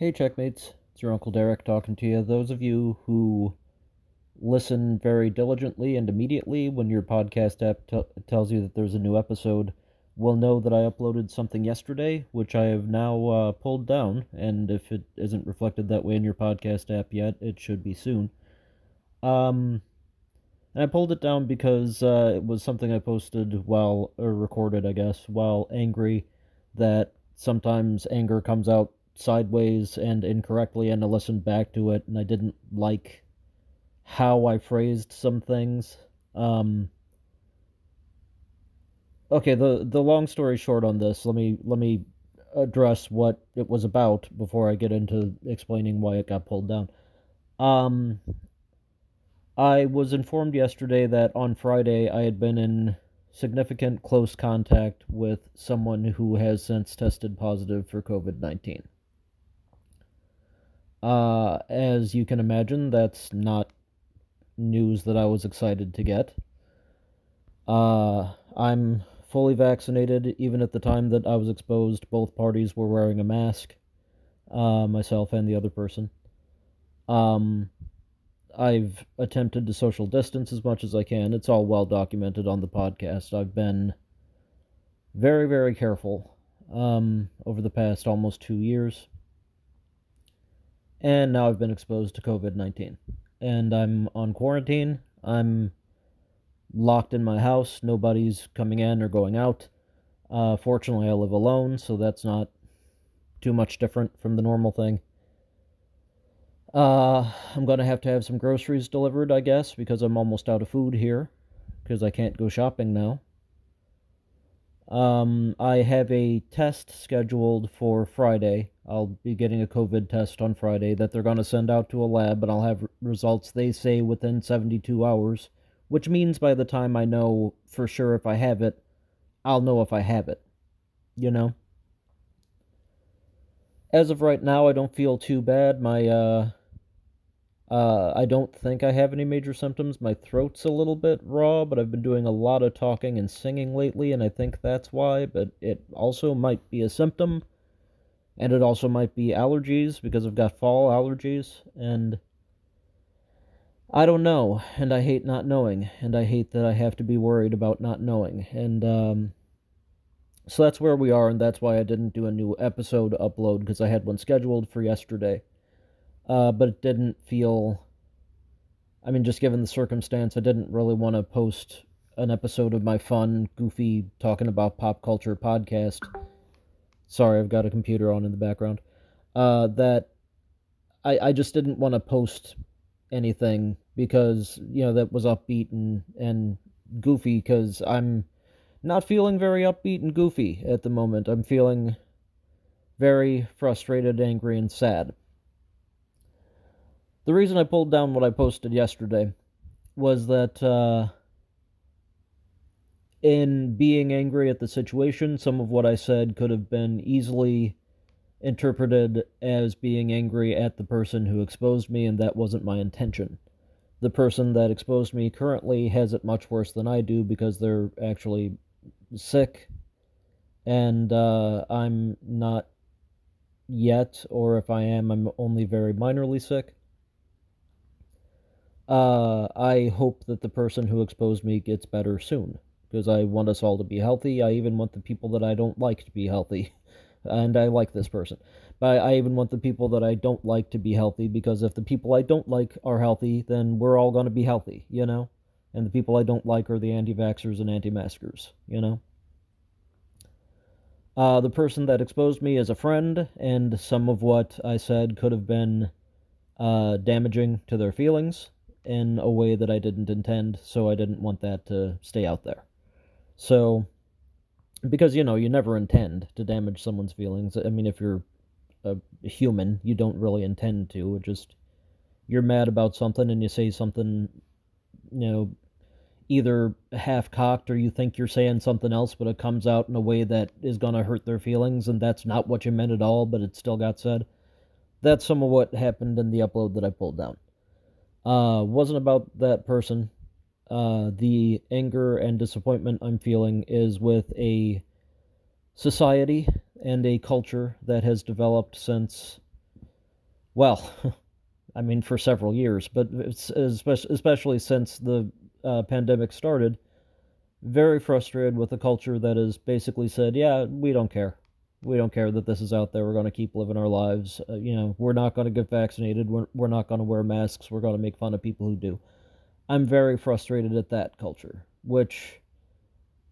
Hey, checkmates. It's your Uncle Derek talking to you. Those of you who listen very diligently and immediately when your podcast app t- tells you that there's a new episode will know that I uploaded something yesterday, which I have now uh, pulled down. And if it isn't reflected that way in your podcast app yet, it should be soon. Um, and I pulled it down because uh, it was something I posted while, or recorded, I guess, while angry that sometimes anger comes out sideways and incorrectly and I listened back to it and I didn't like how I phrased some things. Um, okay, the the long story short on this, let me let me address what it was about before I get into explaining why it got pulled down. Um, I was informed yesterday that on Friday I had been in significant close contact with someone who has since tested positive for COVID 19. Uh, as you can imagine, that's not news that I was excited to get. Uh, I'm fully vaccinated. Even at the time that I was exposed, both parties were wearing a mask, uh, myself and the other person. Um, I've attempted to social distance as much as I can. It's all well documented on the podcast. I've been very, very careful um, over the past almost two years and now I've been exposed to COVID 19. And I'm on quarantine. I'm locked in my house. Nobody's coming in or going out. Uh, fortunately, I live alone, so that's not too much different from the normal thing. Uh, I'm gonna have to have some groceries delivered, I guess, because I'm almost out of food here, because I can't go shopping now. Um, I have a test scheduled for Friday. I'll be getting a COVID test on Friday that they're going to send out to a lab, and I'll have results, they say, within 72 hours, which means by the time I know for sure if I have it, I'll know if I have it. You know? As of right now, I don't feel too bad. My, uh, uh, I don't think I have any major symptoms. My throat's a little bit raw, but I've been doing a lot of talking and singing lately, and I think that's why. But it also might be a symptom, and it also might be allergies because I've got fall allergies, and I don't know, and I hate not knowing, and I hate that I have to be worried about not knowing, and um, so that's where we are, and that's why I didn't do a new episode upload because I had one scheduled for yesterday uh, but it didn't feel. I mean, just given the circumstance, I didn't really want to post an episode of my fun, goofy, talking about pop culture podcast. Sorry, I've got a computer on in the background. Uh, that I, I just didn't want to post anything because you know that was upbeat and and goofy because I'm not feeling very upbeat and goofy at the moment. I'm feeling very frustrated, angry, and sad. The reason I pulled down what I posted yesterday was that uh, in being angry at the situation, some of what I said could have been easily interpreted as being angry at the person who exposed me, and that wasn't my intention. The person that exposed me currently has it much worse than I do because they're actually sick, and uh, I'm not yet, or if I am, I'm only very minorly sick. Uh, I hope that the person who exposed me gets better soon because I want us all to be healthy. I even want the people that I don't like to be healthy. And I like this person. But I even want the people that I don't like to be healthy because if the people I don't like are healthy, then we're all going to be healthy, you know? And the people I don't like are the anti vaxxers and anti maskers, you know? Uh, the person that exposed me is a friend, and some of what I said could have been uh, damaging to their feelings in a way that I didn't intend, so I didn't want that to stay out there. So, because, you know, you never intend to damage someone's feelings. I mean, if you're a human, you don't really intend to. It just, you're mad about something and you say something, you know, either half cocked or you think you're saying something else, but it comes out in a way that is going to hurt their feelings, and that's not what you meant at all, but it still got said. That's some of what happened in the upload that I pulled down uh, wasn't about that person. Uh, the anger and disappointment I'm feeling is with a society and a culture that has developed since well, I mean, for several years, but especially since the uh, pandemic started, very frustrated with a culture that has basically said, yeah, we don't care. We don't care that this is out there. We're going to keep living our lives. Uh, you know, we're not going to get vaccinated. We're, we're not going to wear masks. We're going to make fun of people who do. I'm very frustrated at that culture, which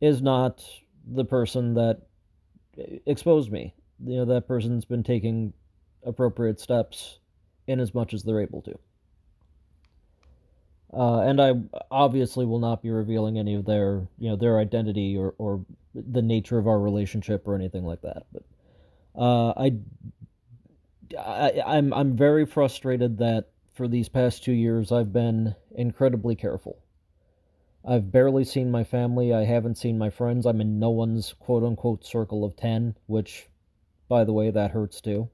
is not the person that exposed me. You know, that person's been taking appropriate steps in as much as they're able to. Uh, and I obviously will not be revealing any of their, you know, their identity or, or the nature of our relationship or anything like that. But uh, I, I, I'm I'm very frustrated that for these past two years I've been incredibly careful. I've barely seen my family. I haven't seen my friends. I'm in no one's quote unquote circle of ten, which, by the way, that hurts too.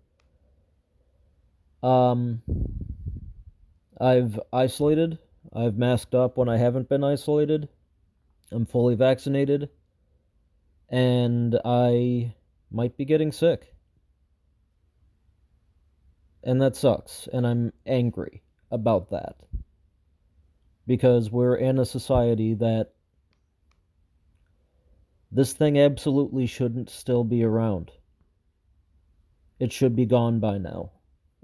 Um, I've isolated. I've masked up when I haven't been isolated. I'm fully vaccinated. And I might be getting sick. And that sucks. And I'm angry about that. Because we're in a society that this thing absolutely shouldn't still be around. It should be gone by now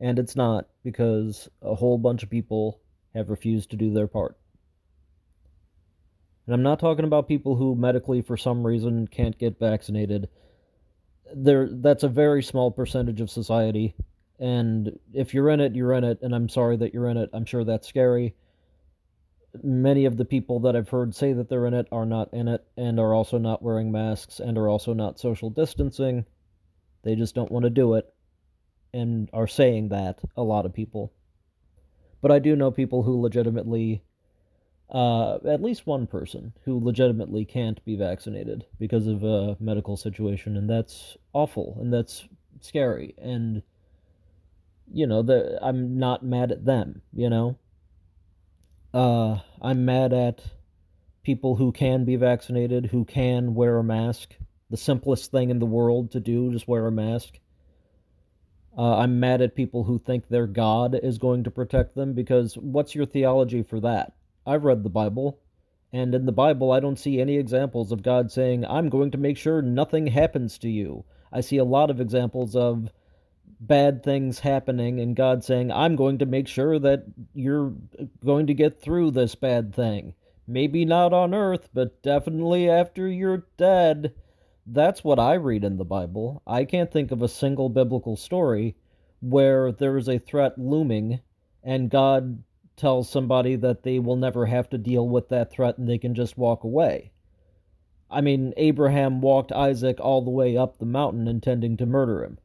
and it's not because a whole bunch of people have refused to do their part. And I'm not talking about people who medically, for some reason, can't get vaccinated. There, that's a very small percentage of society, and if you're in it, you're in it, and I'm sorry that you're in it. I'm sure that's scary. Many of the people that I've heard say that they're in it are not in it, and are also not wearing masks, and are also not social distancing. They just don't want to do it and are saying that a lot of people. But I do know people who legitimately, uh, at least one person who legitimately can't be vaccinated because of a medical situation, and that's awful and that's scary. And you know, the, I'm not mad at them. You know, uh, I'm mad at people who can be vaccinated, who can wear a mask. The simplest thing in the world to do, just wear a mask uh, I'm mad at people who think their God is going to protect them because what's your theology for that? I've read the Bible, and in the Bible, I don't see any examples of God saying, I'm going to make sure nothing happens to you. I see a lot of examples of bad things happening and God saying, I'm going to make sure that you're going to get through this bad thing. Maybe not on earth, but definitely after you're dead. That's what I read in the Bible. I can't think of a single biblical story where there is a threat looming and God tells somebody that they will never have to deal with that threat and they can just walk away. I mean, Abraham walked Isaac all the way up the mountain intending to murder him.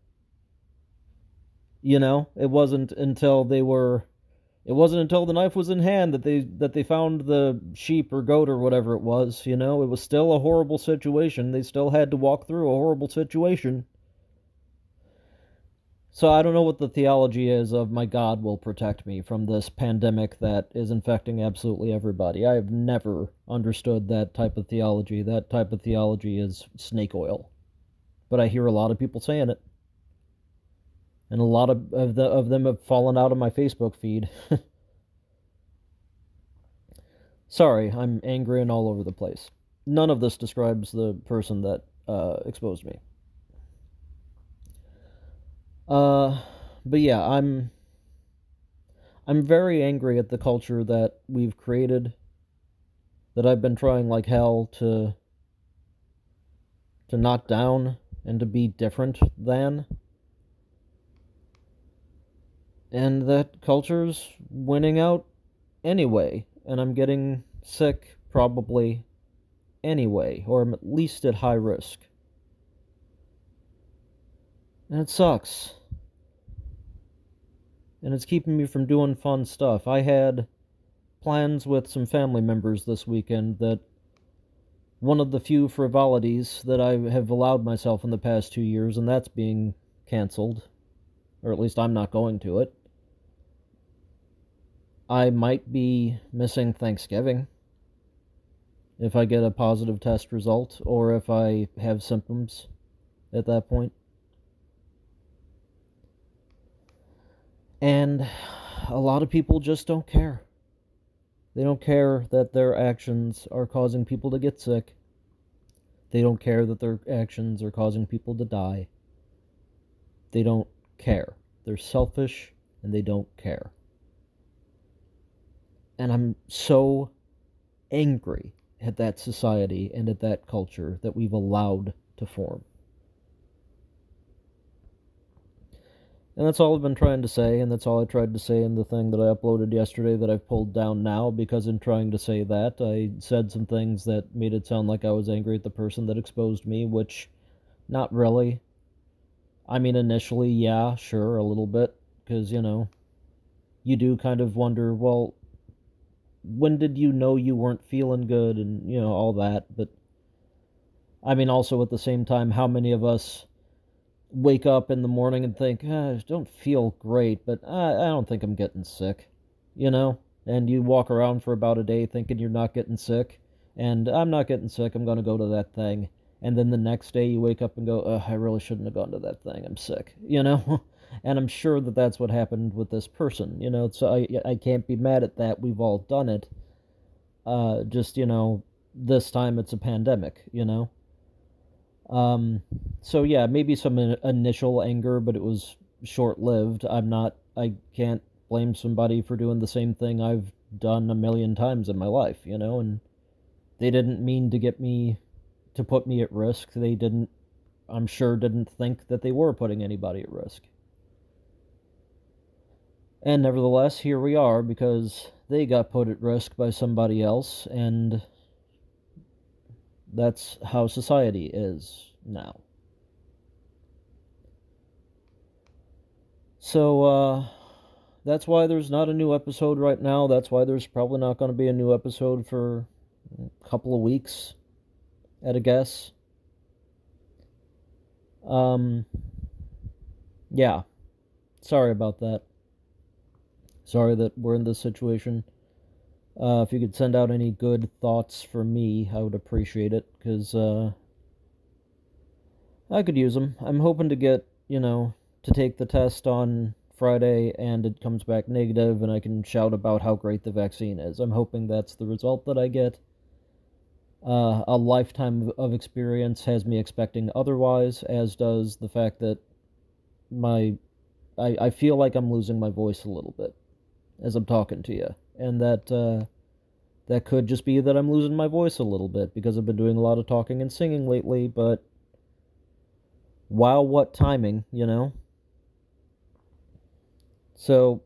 You know, it wasn't until they were it wasn't until the knife was in hand that they that they found the sheep or goat or whatever it was, you know. It was still a horrible situation. They still had to walk through a horrible situation. So I don't know what the theology is of my God will protect me from this pandemic that is infecting absolutely everybody. I have never understood that type of theology. That type of theology is snake oil. But I hear a lot of people saying it and a lot of, of, the, of them have fallen out of my Facebook feed. Sorry, I'm angry and all over the place. None of this describes the person that uh, exposed me. Uh, but yeah, I'm I'm very angry at the culture that we've created that I've been trying like hell to to knock down and to be different than and that culture's winning out anyway, and I'm getting sick probably anyway, or I'm at least at high risk. And it sucks. And it's keeping me from doing fun stuff. I had plans with some family members this weekend that one of the few frivolities that I have allowed myself in the past two years, and that's being canceled. Or at least I'm not going to it. I might be missing Thanksgiving if I get a positive test result or if I have symptoms at that point. And a lot of people just don't care. They don't care that their actions are causing people to get sick. They don't care that their actions are causing people to die. They don't care. They're selfish and they don't care. And I'm so angry at that society and at that culture that we've allowed to form. And that's all I've been trying to say, and that's all I tried to say in the thing that I uploaded yesterday that I've pulled down now, because in trying to say that, I said some things that made it sound like I was angry at the person that exposed me, which, not really. I mean, initially, yeah, sure, a little bit, because, you know, you do kind of wonder, well, when did you know you weren't feeling good, and, you know, all that, but, I mean, also at the same time, how many of us wake up in the morning and think, ah, I don't feel great, but I, I don't think I'm getting sick, you know? And you walk around for about a day thinking you're not getting sick, and I'm not getting sick, I'm going to go to that thing. And then the next day you wake up and go, oh, I really shouldn't have gone to that thing, I'm sick, you know? and I'm sure that that's what happened with this person, you know? So I, I can't be mad at that, we've all done it. Uh, just, you know, this time it's a pandemic, you know? Um, so yeah, maybe some initial anger, but it was short lived. I'm not, I can't blame somebody for doing the same thing I've done a million times in my life, you know, and they didn't mean to get me, to put me at risk. They didn't, I'm sure, didn't think that they were putting anybody at risk. And nevertheless, here we are because they got put at risk by somebody else, and that's how society is now. So, uh, that's why there's not a new episode right now. That's why there's probably not going to be a new episode for a couple of weeks, at a guess. Um, yeah. Sorry about that. Sorry that we're in this situation. Uh, if you could send out any good thoughts for me, I would appreciate it, because uh, I could use them. I'm hoping to get, you know, to take the test on Friday and it comes back negative and I can shout about how great the vaccine is. I'm hoping that's the result that I get. Uh, a lifetime of experience has me expecting otherwise, as does the fact that my I, I feel like I'm losing my voice a little bit as I'm talking to you and that uh, that could just be that I'm losing my voice a little bit because I've been doing a lot of talking and singing lately. But wow, what timing, you know? So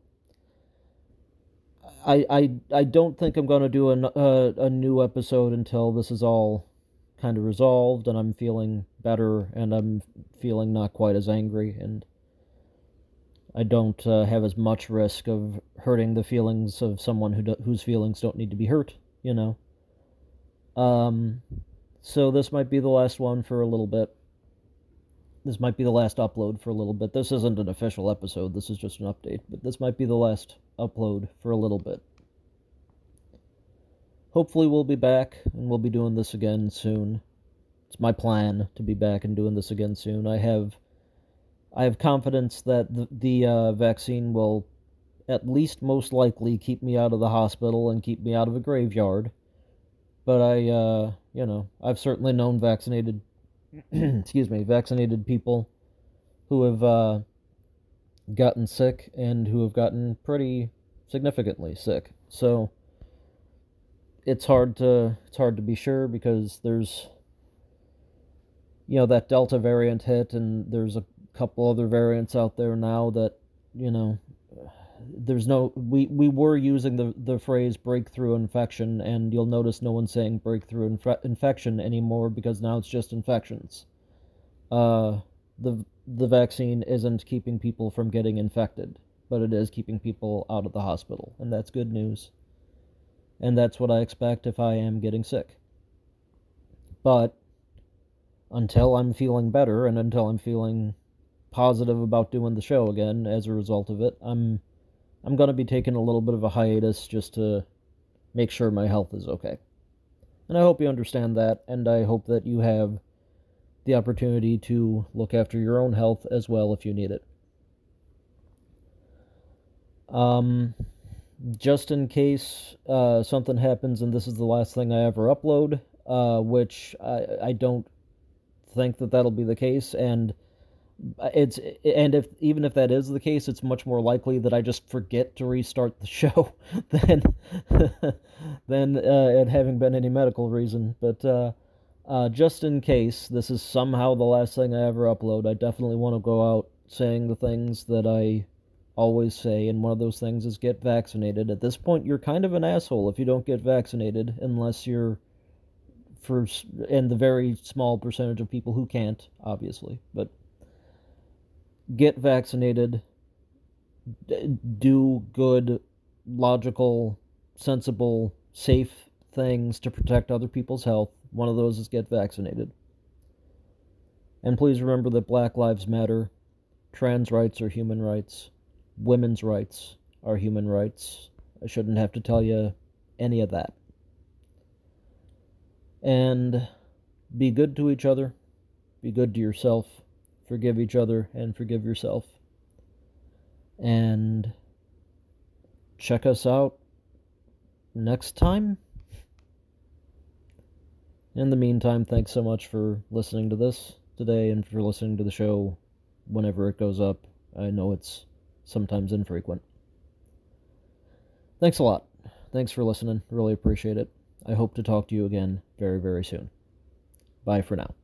I I I don't think I'm going to do a, a, a new episode until this is all kind of resolved and I'm feeling better and I'm feeling not quite as angry and I don't uh, have as much risk of hurting the feelings of someone who do, whose feelings don't need to be hurt, you know. Um, so this might be the last one for a little bit. This might be the last upload for a little bit. This isn't an official episode. This is just an update, but this might be the last upload for a little bit. Hopefully we'll be back and we'll be doing this again soon. It's my plan to be back and doing this again soon. I have I have confidence that the, the uh, vaccine will at least most likely keep me out of the hospital and keep me out of a graveyard. But I, uh, you know, I've certainly known vaccinated, excuse me, vaccinated people who have uh, gotten sick and who have gotten pretty significantly sick. So it's hard to it's hard to be sure because there's you know that delta variant hit and there's a couple other variants out there now that you know there's no we we were using the the phrase breakthrough infection and you'll notice no one's saying breakthrough inf- infection anymore because now it's just infections uh the the vaccine isn't keeping people from getting infected but it is keeping people out of the hospital and that's good news and that's what i expect if i am getting sick but until i'm feeling better and until i'm feeling positive about doing the show again as a result of it. I'm I'm going to be taking a little bit of a hiatus just to make sure my health is okay. And I hope you understand that and I hope that you have the opportunity to look after your own health as well if you need it. Um, just in case uh, something happens and this is the last thing I ever upload, uh, which I, I don't think that that'll be the case, and it's and if even if that is the case, it's much more likely that I just forget to restart the show than than uh, it having been any medical reason. But uh, uh, just in case this is somehow the last thing I ever upload, I definitely want to go out saying the things that I always say, and one of those things is get vaccinated. At this point, you're kind of an asshole if you don't get vaccinated, unless you're for and the very small percentage of people who can't, obviously, but get vaccinated, do good, logical, sensible, safe things to protect other people's health. One of those is get vaccinated. And please remember that Black Lives Matter, trans rights are human rights, women's rights are human rights. I shouldn't have to tell you any of that. And be good to each other, be good to yourself, forgive each other, and forgive yourself. And check us out next time. In the meantime, thanks so much for listening to this today and for listening to the show whenever it goes up. I know it's sometimes infrequent. Thanks a lot. Thanks for listening. Really appreciate it. I hope to talk to you again very, very soon. Bye for now.